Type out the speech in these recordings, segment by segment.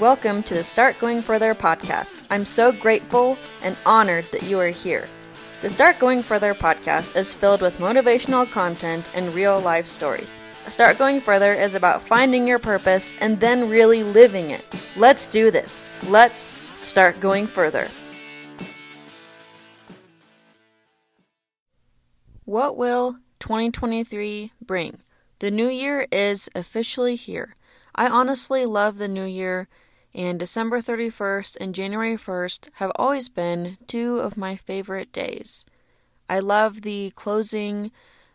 Welcome to the Start Going Further podcast. I'm so grateful and honored that you are here. The Start Going Further podcast is filled with motivational content and real life stories. Start Going Further is about finding your purpose and then really living it. Let's do this. Let's start going further. What will 2023 bring? The new year is officially here. I honestly love the new year, and December 31st and January 1st have always been two of my favorite days. I love the closing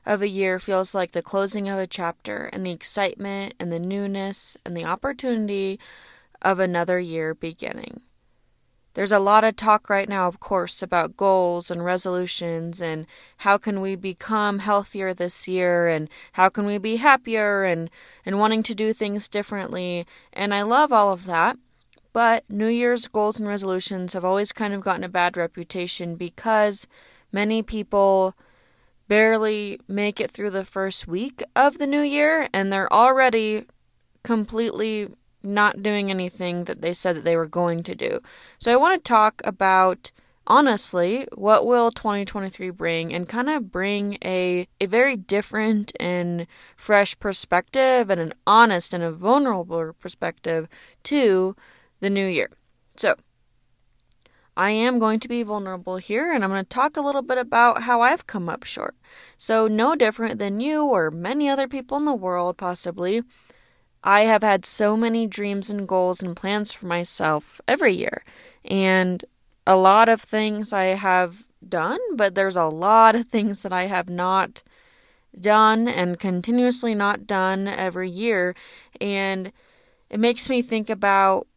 of a year feels like the closing of a chapter and the excitement and the newness and the opportunity of another year beginning. There's a lot of talk right now, of course, about goals and resolutions and how can we become healthier this year and how can we be happier and, and wanting to do things differently. And I love all of that. But New Year's goals and resolutions have always kind of gotten a bad reputation because many people barely make it through the first week of the new year and they're already completely not doing anything that they said that they were going to do. So I want to talk about honestly what will 2023 bring and kind of bring a a very different and fresh perspective and an honest and a vulnerable perspective to the new year. So, I am going to be vulnerable here and I'm going to talk a little bit about how I've come up short. So, no different than you or many other people in the world, possibly, I have had so many dreams and goals and plans for myself every year. And a lot of things I have done, but there's a lot of things that I have not done and continuously not done every year. And it makes me think about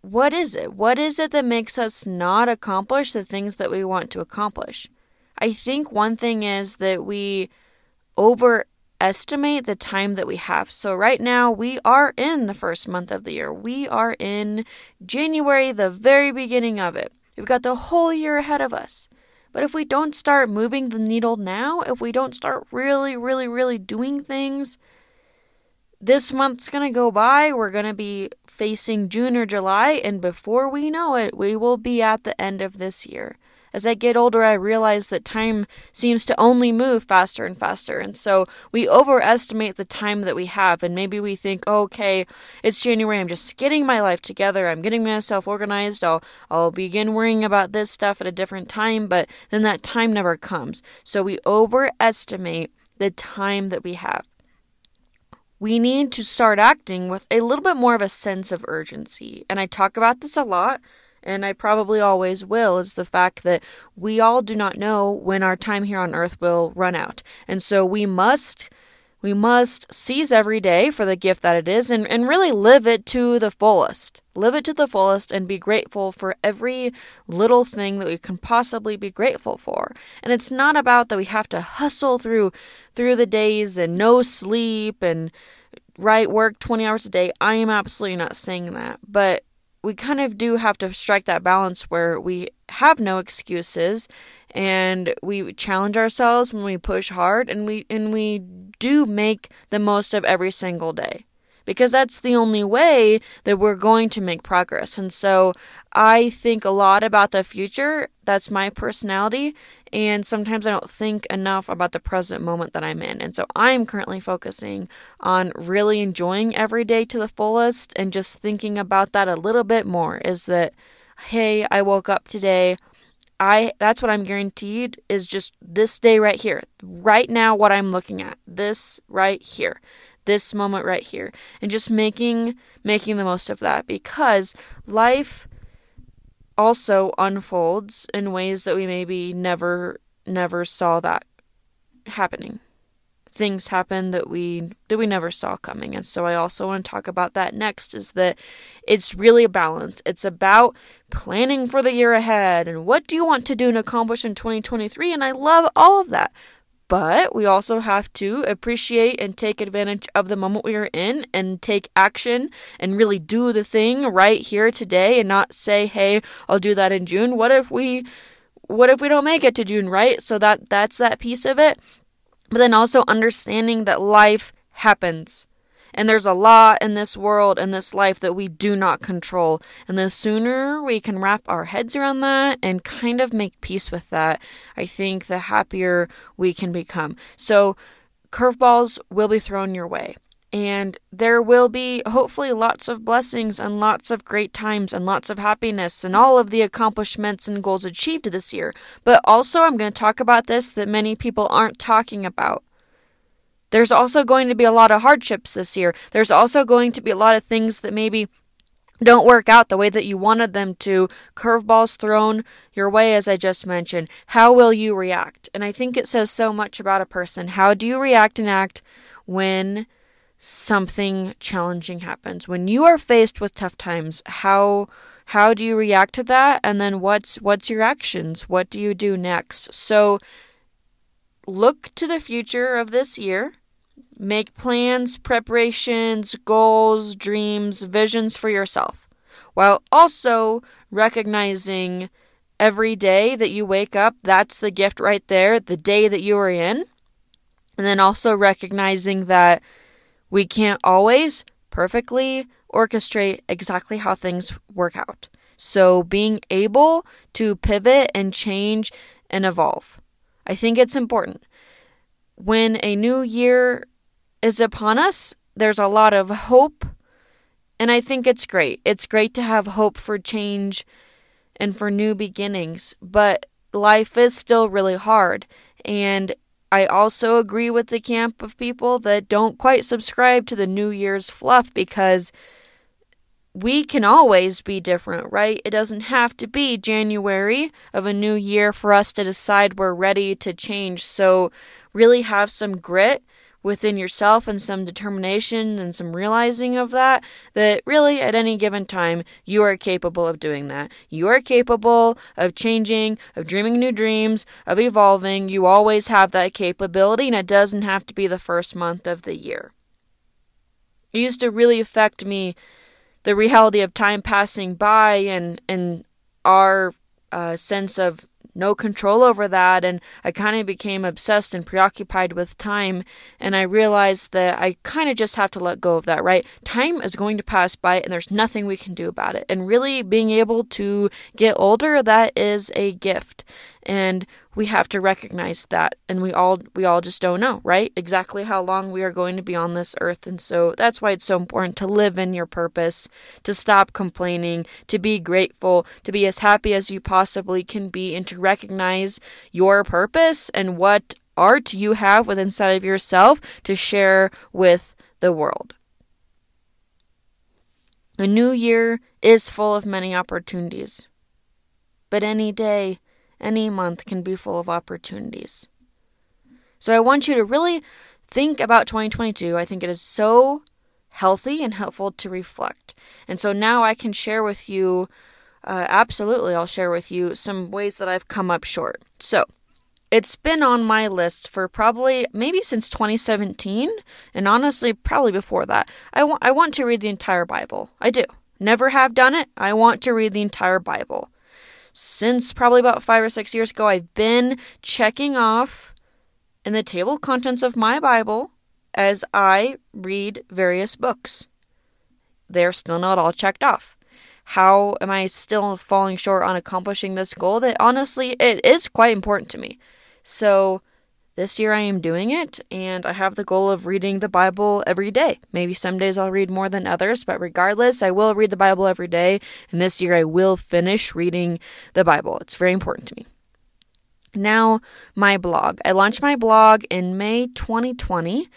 what is it? What is it that makes us not accomplish the things that we want to accomplish? I think one thing is that we over estimate the time that we have. So, right now, we are in the first month of the year. We are in January, the very beginning of it. We've got the whole year ahead of us. But if we don't start moving the needle now, if we don't start really, really, really doing things, this month's going to go by. We're going to be facing June or July, and before we know it, we will be at the end of this year. As I get older, I realize that time seems to only move faster and faster. And so we overestimate the time that we have. And maybe we think, okay, it's January. I'm just getting my life together. I'm getting myself organized. I'll, I'll begin worrying about this stuff at a different time. But then that time never comes. So we overestimate the time that we have we need to start acting with a little bit more of a sense of urgency. And I talk about this a lot and I probably always will, is the fact that we all do not know when our time here on earth will run out. And so we must we must seize every day for the gift that it is and, and really live it to the fullest. Live it to the fullest and be grateful for every little thing that we can possibly be grateful for. And it's not about that we have to hustle through through the days and no sleep and right work 20 hours a day. I am absolutely not saying that. But we kind of do have to strike that balance where we have no excuses and we challenge ourselves when we push hard and we and we do make the most of every single day because that's the only way that we're going to make progress. And so I think a lot about the future. That's my personality. And sometimes I don't think enough about the present moment that I'm in. And so I'm currently focusing on really enjoying every day to the fullest and just thinking about that a little bit more is that, hey, I woke up today. I that's what I'm guaranteed is just this day right here. Right now what I'm looking at. This right here this moment right here and just making making the most of that because life also unfolds in ways that we maybe never never saw that happening. Things happen that we that we never saw coming. And so i also want to talk about that next is that it's really a balance. It's about planning for the year ahead and what do you want to do and accomplish in 2023 and i love all of that but we also have to appreciate and take advantage of the moment we are in and take action and really do the thing right here today and not say, "Hey, I'll do that in June." What if we what if we don't make it to June, right? So that that's that piece of it. But then also understanding that life happens. And there's a lot in this world and this life that we do not control. And the sooner we can wrap our heads around that and kind of make peace with that, I think the happier we can become. So, curveballs will be thrown your way. And there will be hopefully lots of blessings and lots of great times and lots of happiness and all of the accomplishments and goals achieved this year. But also, I'm going to talk about this that many people aren't talking about. There's also going to be a lot of hardships this year. There's also going to be a lot of things that maybe don't work out the way that you wanted them to, curveballs thrown your way, as I just mentioned. How will you react? And I think it says so much about a person. How do you react and act when something challenging happens? When you are faced with tough times, how how do you react to that? And then what's what's your actions? What do you do next? So look to the future of this year Make plans, preparations, goals, dreams, visions for yourself, while also recognizing every day that you wake up, that's the gift right there, the day that you are in. And then also recognizing that we can't always perfectly orchestrate exactly how things work out. So being able to pivot and change and evolve. I think it's important. When a new year is upon us. There's a lot of hope, and I think it's great. It's great to have hope for change and for new beginnings, but life is still really hard. And I also agree with the camp of people that don't quite subscribe to the New Year's fluff because we can always be different, right? It doesn't have to be January of a new year for us to decide we're ready to change. So, really have some grit within yourself and some determination and some realizing of that, that really at any given time, you are capable of doing that. You are capable of changing, of dreaming new dreams, of evolving. You always have that capability, and it doesn't have to be the first month of the year. It used to really affect me the reality of time passing by and, and our uh, sense of no control over that and I kind of became obsessed and preoccupied with time and I realized that I kind of just have to let go of that, right? Time is going to pass by and there's nothing we can do about it. And really being able to get older, that is a gift and we have to recognize that and we all we all just don't know right? Exactly how long we are going to be on this earth and so that's why it's so important to live in your purpose to stop complaining to be grateful to be as happy as you possibly can be and to recognize your purpose and what art you have within inside of yourself to share with the world. The new year is full of many opportunities but any day any month can be full of opportunities. So I want you to really think about 2022. I think it is so healthy and helpful to reflect. And so now I can share with you, uh, absolutely, I'll share with you some ways that I've come up short. So it's been on my list for probably maybe since 2017, and honestly, probably before that. I, I want to read the entire Bible. I do. Never have done it. I want to read the entire Bible since probably about five or six years ago, I've been checking off in the table of contents of my Bible as I read various books. They're still not all checked off. How am I still falling short on accomplishing this goal that honestly it is quite important to me? So this year I am doing it, and I have the goal of reading the Bible every day. Maybe some days I'll read more than others, but regardless, I will read the Bible every day, and this year I will finish reading the Bible. It's very important to me. Now, my blog. I launched my blog in May 2020,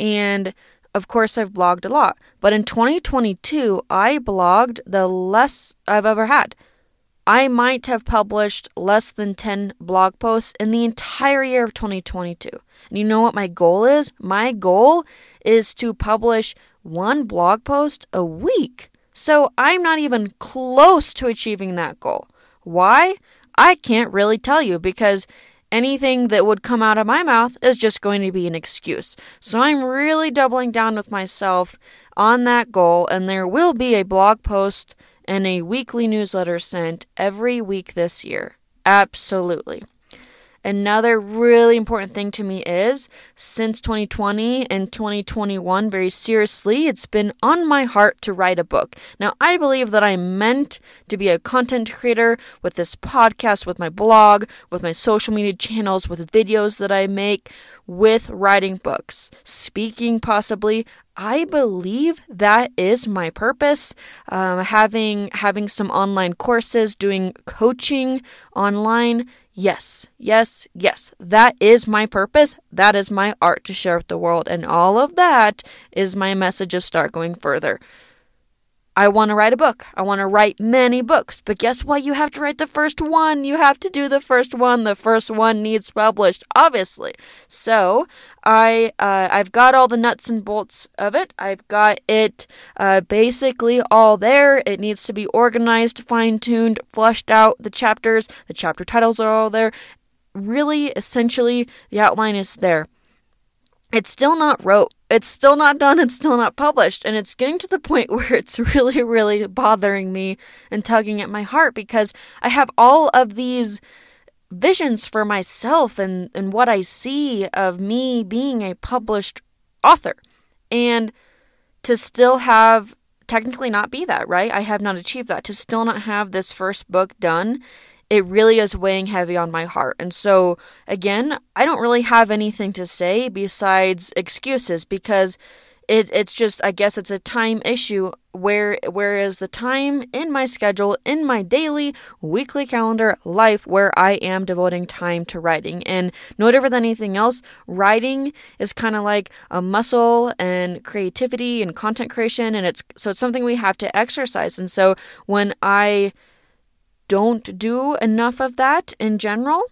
and of course, I've blogged a lot. But in 2022, I blogged the less I've ever had. I might have published less than 10 blog posts in the entire year of 2022. And you know what my goal is? My goal is to publish one blog post a week. So I'm not even close to achieving that goal. Why? I can't really tell you because anything that would come out of my mouth is just going to be an excuse. So I'm really doubling down with myself on that goal, and there will be a blog post and a weekly newsletter sent every week this year. Absolutely. Another really important thing to me is since 2020 and 2021, very seriously, it's been on my heart to write a book. Now, I believe that I'm meant to be a content creator with this podcast, with my blog, with my social media channels, with videos that I make, with writing books, speaking possibly. I believe that is my purpose. Um, having having some online courses, doing coaching online. Yes, yes, yes. That is my purpose. That is my art to share with the world, and all of that is my message of start going further. I want to write a book. I want to write many books. But guess what? You have to write the first one. You have to do the first one. The first one needs published, obviously. So I uh, I've got all the nuts and bolts of it. I've got it uh, basically all there. It needs to be organized, fine tuned, flushed out. The chapters, the chapter titles are all there. Really, essentially, the outline is there it's still not wrote. It's still not done. It's still not published. And it's getting to the point where it's really, really bothering me and tugging at my heart because I have all of these visions for myself and, and what I see of me being a published author. And to still have technically not be that, right? I have not achieved that. To still not have this first book done it really is weighing heavy on my heart. And so, again, I don't really have anything to say besides excuses because it, it's just, I guess it's a time issue. Where whereas the time in my schedule in my daily weekly calendar life where I am devoting time to writing? And no different than anything else writing is kind of like a muscle and creativity and content creation and it's so it's something we have to exercise. And so when I don't do enough of that in general,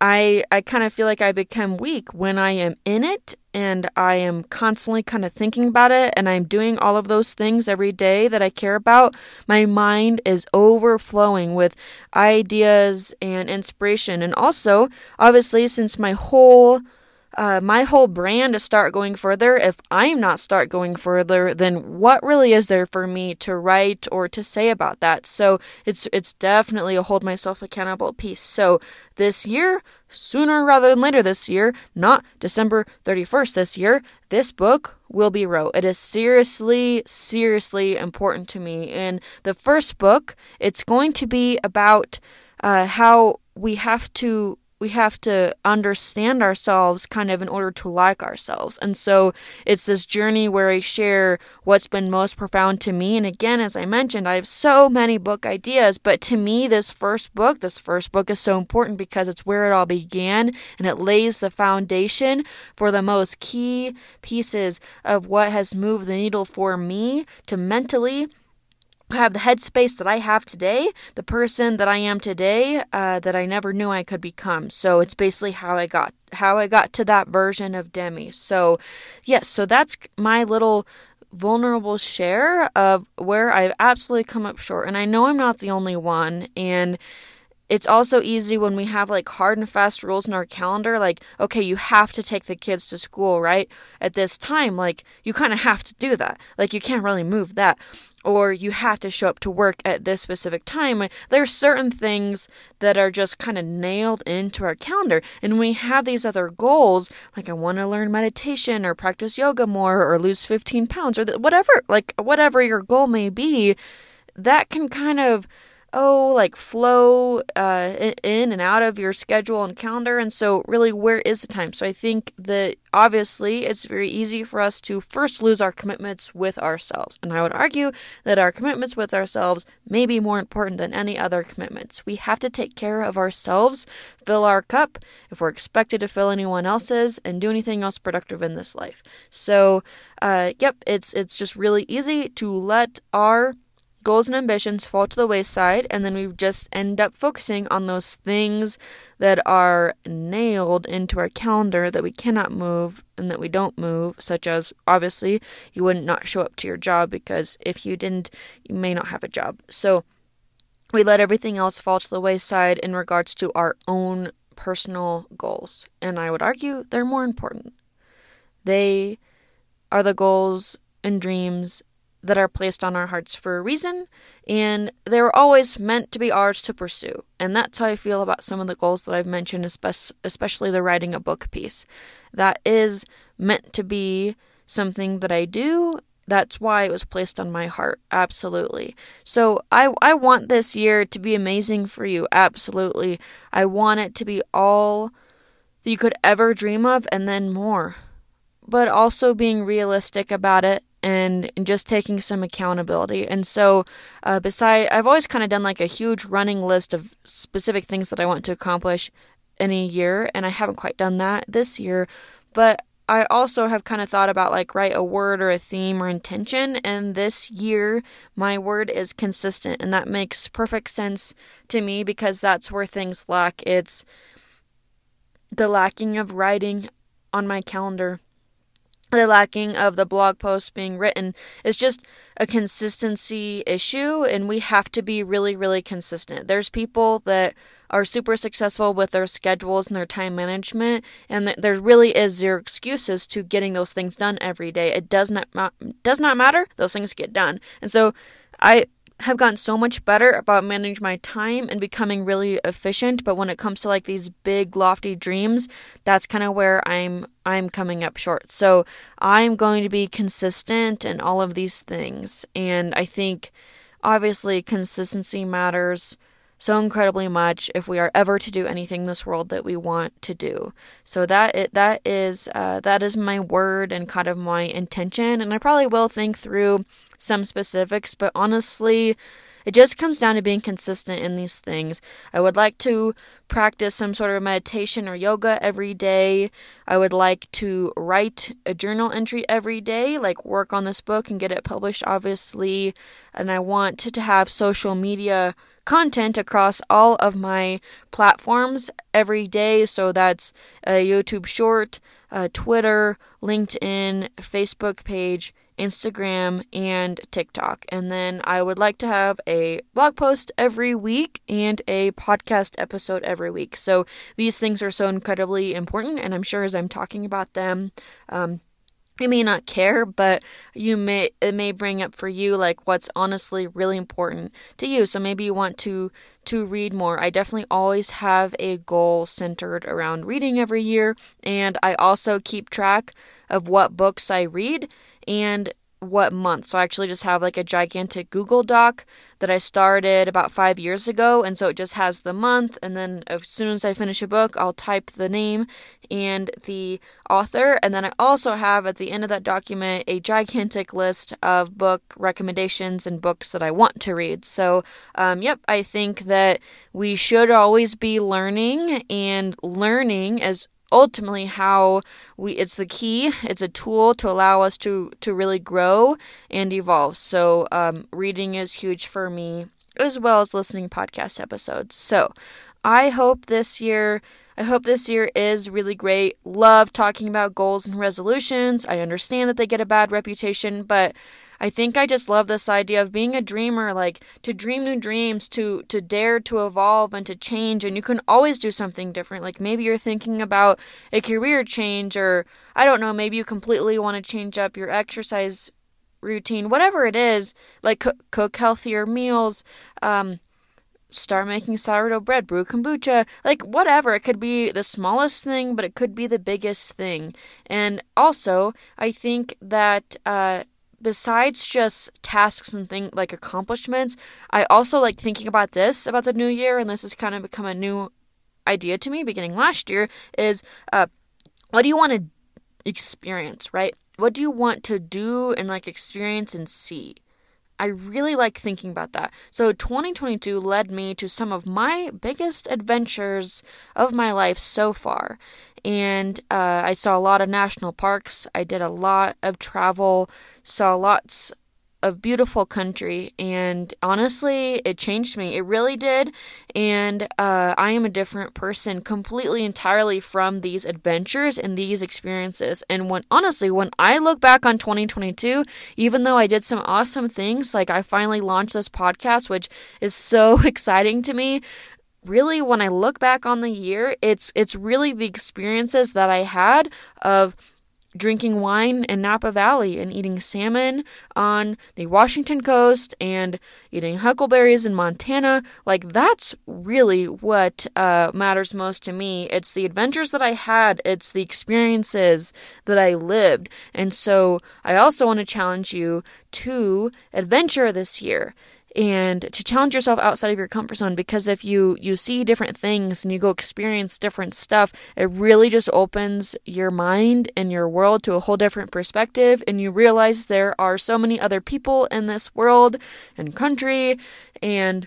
I I kind of feel like I become weak when I am in it and I am constantly kind of thinking about it and I'm doing all of those things every day that I care about. My mind is overflowing with ideas and inspiration and also obviously since my whole uh, my whole brand to start going further. If I'm not start going further, then what really is there for me to write or to say about that? So it's it's definitely a hold myself accountable piece. So this year, sooner rather than later this year, not December 31st this year, this book will be wrote. It is seriously, seriously important to me. In the first book, it's going to be about uh, how we have to we have to understand ourselves kind of in order to like ourselves. And so it's this journey where I share what's been most profound to me. And again, as I mentioned, I have so many book ideas, but to me, this first book, this first book is so important because it's where it all began and it lays the foundation for the most key pieces of what has moved the needle for me to mentally have the headspace that I have today, the person that I am today, uh, that I never knew I could become. So it's basically how I got how I got to that version of Demie. So yes, so that's my little vulnerable share of where I've absolutely come up short. And I know I'm not the only one. And it's also easy when we have like hard and fast rules in our calendar like okay you have to take the kids to school right at this time like you kind of have to do that like you can't really move that or you have to show up to work at this specific time. There are certain things that are just kind of nailed into our calendar. And we have these other goals, like I want to learn meditation or practice yoga more or lose 15 pounds or whatever, like whatever your goal may be, that can kind of oh, like flow uh, in and out of your schedule and calendar. And so, really, where is the time? So, I think that obviously it's very easy for us to first lose our commitments with ourselves. And I would argue that our commitments with ourselves may be more important than any other commitments. We have to take care of ourselves, fill our cup if we're expected to fill anyone else's, and do anything else productive in this life. So, uh, yep, it's it's just really easy to let our goals and ambitions fall to the wayside, and then we just end up focusing on those things that are nailed into our calendar that we cannot move and that we don't move, such as obviously you wouldn't not show up to your job because if you didn't, you may not have a job. So we let everything else fall to the wayside in regards to our own personal goals. And I would argue they're more important. They are the goals and dreams that are placed on our hearts for a reason, and they were always meant to be ours to pursue. And that's how I feel about some of the goals that I've mentioned, especially the writing a book piece. That is meant to be something that I do. That's why it was placed on my heart. Absolutely. So I I want this year to be amazing for you. Absolutely. I want it to be all that you could ever dream of and then more. But also being realistic about it and, just taking some accountability. And so, uh, beside, I've always kind of done like a huge running list of specific things that I want to accomplish in a year, and I haven't quite done that this year. But I also have kind of thought about like write a word or a theme or intention, and this year my word is consistent, and that makes perfect sense to me because that's where things lack. It's the lacking of writing on my calendar the lacking of the blog posts being written is just a consistency issue and we have to be really really consistent. There's people that are super successful with their schedules and their time management and there really is zero excuses to getting those things done every day. It does not does not matter. Those things get done. And so i have gotten so much better about managing my time and becoming really efficient but when it comes to like these big lofty dreams that's kind of where i'm i'm coming up short. So i'm going to be consistent in all of these things and i think obviously consistency matters so incredibly much if we are ever to do anything in this world that we want to do. So that it, that is uh, that is my word and kind of my intention, and I probably will think through some specifics, but honestly, it just comes down to being consistent in these things. I would like to practice some sort of meditation or yoga every day. I would like to write a journal entry every day, like work on this book and get it published, obviously. And I want to, to have social media content across all of my platforms every day. So that's a YouTube short, a Twitter, LinkedIn, Facebook page Instagram, and TikTok. And then I would like to have a blog post every week and a podcast episode every week. So these things are so incredibly important, and I'm sure as I'm talking about them, um, you may not care, but you may it may bring up for you like what's honestly really important to you. So maybe you want to to read more. I definitely always have a goal centered around reading every year, and I also keep track of what books I read and what month. So I actually just have like a gigantic Google Doc that I started about five years ago. And so it just has the month. And then as soon as I finish a book, I'll type the name and the author. And then I also have at the end of that document a gigantic list of book recommendations and books that I want to read. So, um, yep, I think that we should always be learning and learning as ultimately how we it's the key it's a tool to allow us to to really grow and evolve so um, reading is huge for me as well as listening podcast episodes so i hope this year I hope this year is really great. Love talking about goals and resolutions. I understand that they get a bad reputation, but I think I just love this idea of being a dreamer, like to dream new dreams, to to dare to evolve and to change and you can always do something different. Like maybe you're thinking about a career change or I don't know, maybe you completely want to change up your exercise routine, whatever it is, like cook, cook healthier meals, um start making sourdough bread, brew kombucha, like whatever. It could be the smallest thing, but it could be the biggest thing. And also, I think that uh, besides just tasks and things like accomplishments, I also like thinking about this about the new year, and this has kind of become a new idea to me beginning last year is uh, what do you want to experience, right? What do you want to do and like experience and see? I really like thinking about that. So 2022 led me to some of my biggest adventures of my life so far and uh, I saw a lot of national parks. I did a lot of travel, saw lots of beautiful country, and honestly, it changed me. It really did, and uh, I am a different person, completely, entirely from these adventures and these experiences. And when honestly, when I look back on 2022, even though I did some awesome things, like I finally launched this podcast, which is so exciting to me really when I look back on the year, it's it's really the experiences that I had of drinking wine in Napa Valley and eating salmon on the Washington coast and eating huckleberries in Montana. Like, that's really what uh, matters most to me. It's the adventures that I had, it's the experiences that I lived. And so, I also want to challenge you to adventure this year and to challenge yourself outside of your comfort zone because if you you see different things and you go experience different stuff it really just opens your mind and your world to a whole different perspective and you realize there are so many other people in this world and country and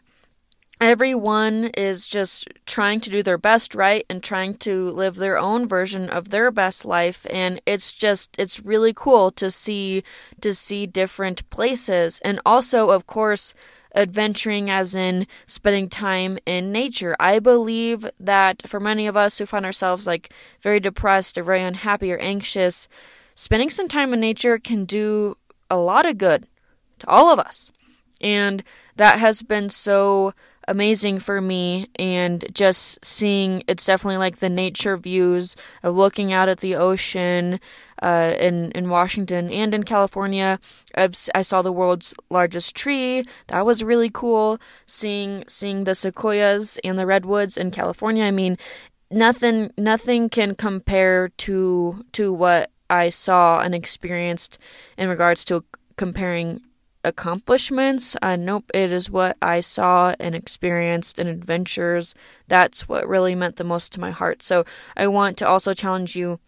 everyone is just trying to do their best right and trying to live their own version of their best life. And it's just it's really cool to see to see different places. And also of course adventuring as in spending time in nature. I believe that for many of us who find ourselves like very depressed or very unhappy or anxious spending some time in nature can do a lot of good to all of us. And that has been so amazing for me and just seeing it's definitely like the nature views of looking out at the ocean uh, in in Washington and in California. I've, I saw the world's largest tree. That was really cool. Seeing seeing the sequoias and the redwoods in California. I mean, nothing nothing can compare to to what I saw and experienced in regards to comparing accomplishments. Uh, nope, it is what I saw and experienced and adventures. That's what really meant the most to my heart. So I want to also challenge you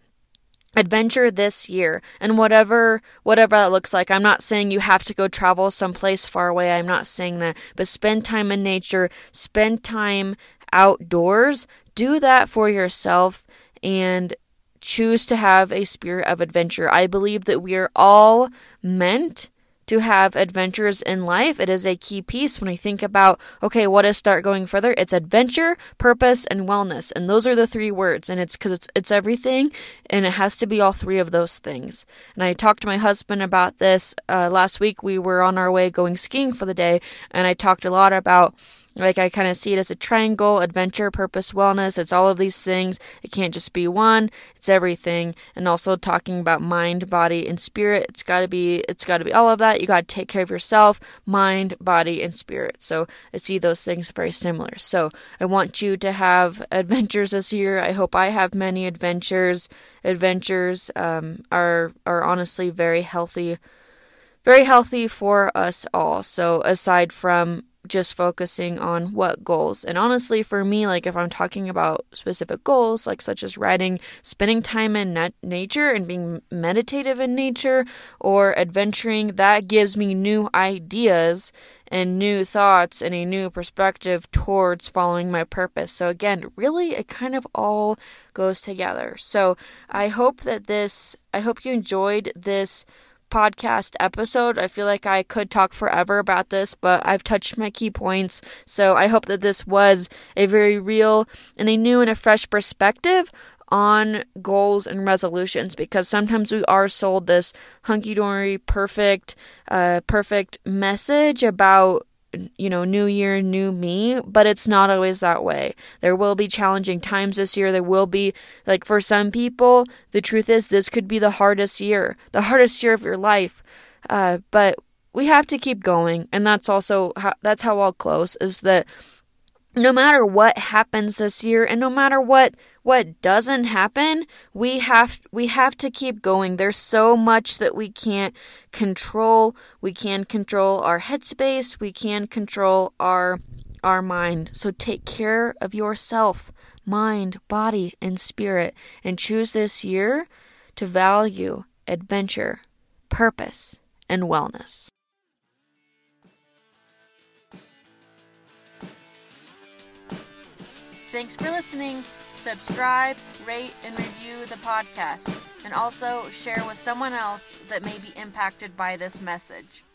adventure this year and whatever whatever that looks like i'm not saying you have to go travel someplace far away i'm not saying that but spend time in nature spend time outdoors do that for yourself and choose to have a spirit of adventure i believe that we are all meant to have adventures in life. It is a key piece when we think about, okay, what is start going further? It's adventure, purpose, and wellness. And those are the three words. And it's because it's, it's everything and it has to be all three of those things. And I talked to my husband about this uh, last week. We were on our way going skiing for the day and I talked a lot about like I kind of see it as a triangle adventure, purpose, wellness. It's all of these things. It can't just be one. It's everything. And also talking about mind, body, and spirit. It's got to be it's got to be all of that. You got to take care of yourself, mind, body, and spirit. So I see those things very similar. So I want you to have adventures this year. I hope I have many adventures. Adventures um, are are honestly very healthy very healthy for us all. So aside from just focusing on what goals. And honestly, for me, like if I'm talking about specific goals, like such as writing, spending time in nat- nature and being meditative in nature or adventuring, that gives me new ideas and new thoughts and a new perspective towards following my purpose. So, again, really, it kind of all goes together. So, I hope that this, I hope you enjoyed this podcast episode. I feel like I could talk forever about this, but I've touched my key points. So I hope that this was a very real and a new and a fresh perspective on goals and resolutions because sometimes we are sold this hunky dory, perfect, uh, perfect message about you know, new year, new me, but it's not always that way. There will be challenging times this year. There will be, like, for some people, the truth is this could be the hardest year, the hardest year of your life. Uh, but we have to keep going. And that's also how, that's how I'll close is that no matter what happens this year and no matter what what doesn't happen we have we have to keep going. There's so much that we can't control. We can control our headspace. We can control our our mind. So take care of yourself mind body and spirit and choose this year to value adventure purpose and wellness Thanks for listening. Subscribe, rate, and review the podcast, and also share with someone else that may be impacted by this message.